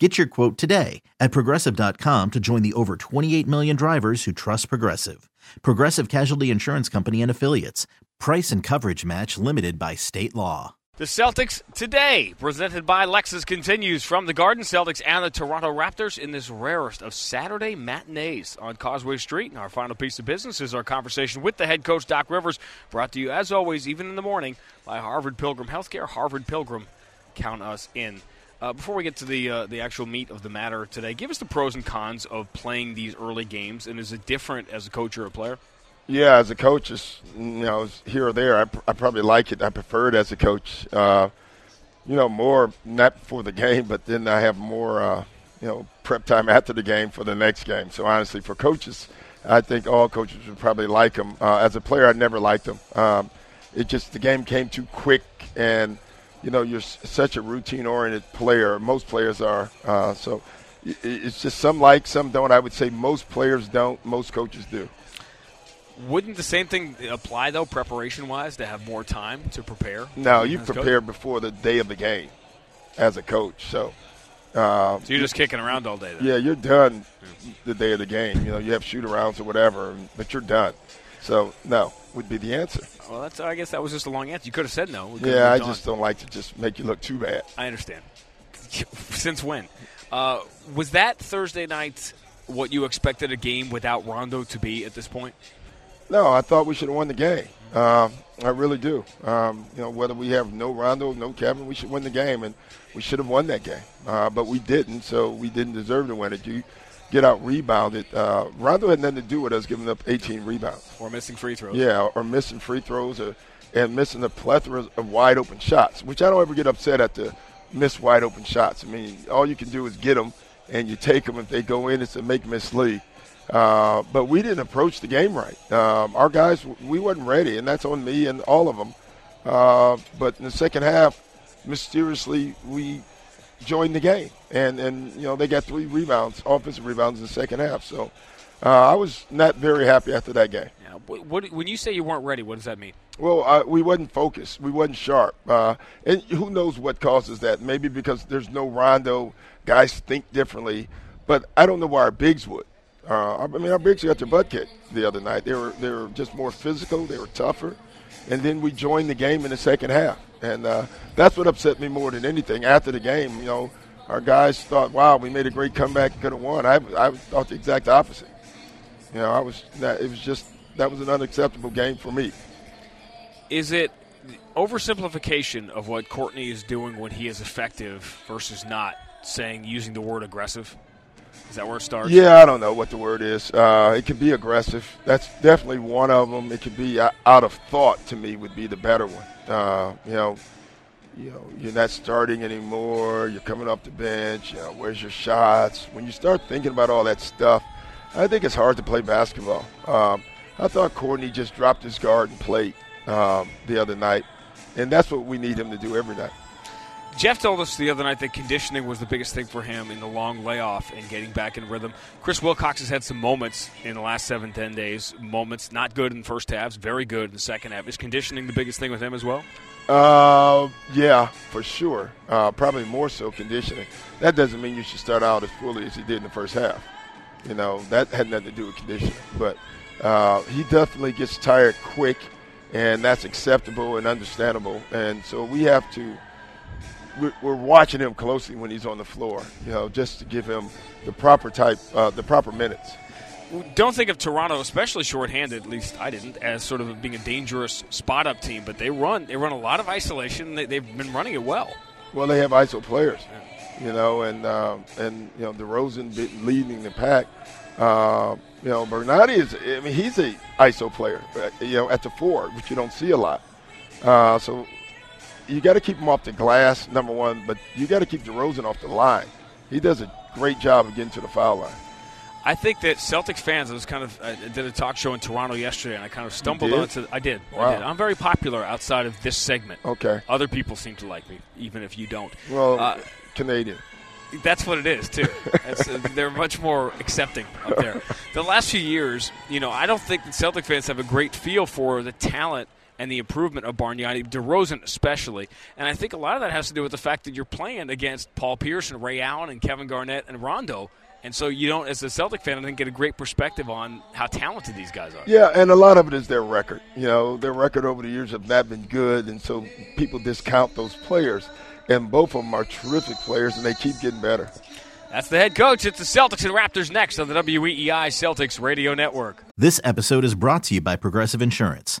Get your quote today at progressive.com to join the over 28 million drivers who trust Progressive. Progressive Casualty Insurance Company and Affiliates. Price and coverage match limited by state law. The Celtics today, presented by Lexus, continues from the Garden Celtics and the Toronto Raptors in this rarest of Saturday matinees on Causeway Street. And our final piece of business is our conversation with the head coach, Doc Rivers, brought to you, as always, even in the morning, by Harvard Pilgrim Healthcare. Harvard Pilgrim, count us in. Uh, before we get to the uh, the actual meat of the matter today, give us the pros and cons of playing these early games, and is it different as a coach or a player? Yeah, as a coach, it's, you know, here or there, I, I probably like it. I prefer it as a coach. Uh, you know, more not for the game, but then I have more, uh, you know, prep time after the game for the next game. So honestly, for coaches, I think all coaches would probably like them. Uh, as a player, I never liked them. Um, it just the game came too quick and you know, you're such a routine-oriented player. Most players are. Uh, so it's just some like, some don't. I would say most players don't. Most coaches do. Wouldn't the same thing apply though, preparation-wise, to have more time to prepare? No, you prepare coach? before the day of the game as a coach. So. Uh, so you're just kicking around all day. Then. Yeah, you're done the day of the game. You know, you have shoot arounds or whatever, but you're done. So no would be the answer. Well, that's I guess that was just a long answer. You could have said no. Yeah, I just don't like to just make you look too bad. I understand. Since when? Uh, was that Thursday night what you expected a game without Rondo to be at this point? No, I thought we should have won the game. Um, I really do. Um, you know, whether we have no Rondo, no Kevin, we should win the game, and we should have won that game. Uh, but we didn't, so we didn't deserve to win it. You get out rebounded. Uh, Rondo had nothing to do with us giving up 18 rebounds or missing free throws. Yeah, or missing free throws, or, and missing a plethora of wide open shots. Which I don't ever get upset at the miss wide open shots. I mean, all you can do is get them, and you take them. If they go in, it's a make miss lead. Uh, but we didn't approach the game right. Um, our guys, we wasn't ready, and that's on me and all of them. Uh, but in the second half, mysteriously, we joined the game, and and you know they got three rebounds, offensive rebounds in the second half. So uh, I was not very happy after that game. Yeah. What, what, when you say you weren't ready, what does that mean? Well, uh, we wasn't focused. We wasn't sharp. Uh, and who knows what causes that? Maybe because there's no Rondo. Guys think differently. But I don't know why our bigs would. Uh, I mean, our bigs got their butt kicked the other night. They were they were just more physical. They were tougher. And then we joined the game in the second half. And uh, that's what upset me more than anything. After the game, you know, our guys thought, wow, we made a great comeback, could have won. I, I thought the exact opposite. You know, I was that it was just that was an unacceptable game for me. Is it oversimplification of what Courtney is doing when he is effective versus not saying using the word aggressive? Is that where it starts? Yeah, I don't know what the word is. Uh, it could be aggressive. That's definitely one of them. It could be out of thought. To me, would be the better one. Uh, you know, you know, you're not starting anymore. You're coming off the bench. You know, where's your shots? When you start thinking about all that stuff, I think it's hard to play basketball. Um, I thought Courtney just dropped his guard and played um, the other night, and that's what we need him to do every night. Jeff told us the other night that conditioning was the biggest thing for him in the long layoff and getting back in rhythm. Chris Wilcox has had some moments in the last seven, ten days. Moments not good in the first halves, very good in the second half. Is conditioning the biggest thing with him as well? Uh, yeah, for sure. Uh, probably more so conditioning. That doesn't mean you should start out as fully as he did in the first half. You know, that had nothing to do with conditioning. But uh, he definitely gets tired quick, and that's acceptable and understandable. And so we have to – we're, watching him closely when he's on the floor, you know, just to give him the proper type, uh, the proper minutes. Don't think of Toronto, especially shorthanded. At least I didn't, as sort of being a dangerous spot up team. But they run, they run a lot of isolation. They, have been running it well. Well, they have ISO players, you know, and um, and you know DeRozan leading the pack. Uh, you know, Bargnani is. I mean, he's a ISO player, uh, you know, at the four, which you don't see a lot. Uh, so you got to keep him off the glass, number one, but you got to keep DeRozan off the line. He does a great job of getting to the foul line. I think that Celtics fans. I was kind of I did a talk show in Toronto yesterday, and I kind of stumbled onto. I did. Wow. I did. I'm very popular outside of this segment. Okay. Other people seem to like me, even if you don't. Well, Uh, Canadian. That's what it is too. It's, uh, they're much more accepting up there. The last few years, you know, I don't think that Celtic fans have a great feel for the talent and the improvement of Bargnani, DeRozan especially, and I think a lot of that has to do with the fact that you're playing against Paul Pierce and Ray Allen and Kevin Garnett and Rondo, and so you don't, as a Celtic fan, I think get a great perspective on how talented these guys are. Yeah, and a lot of it is their record. You know, their record over the years have not been good, and so people discount those players. And both of them are terrific players, and they keep getting better. That's the head coach. It's the Celtics and Raptors next on the WEEI Celtics Radio Network. This episode is brought to you by Progressive Insurance.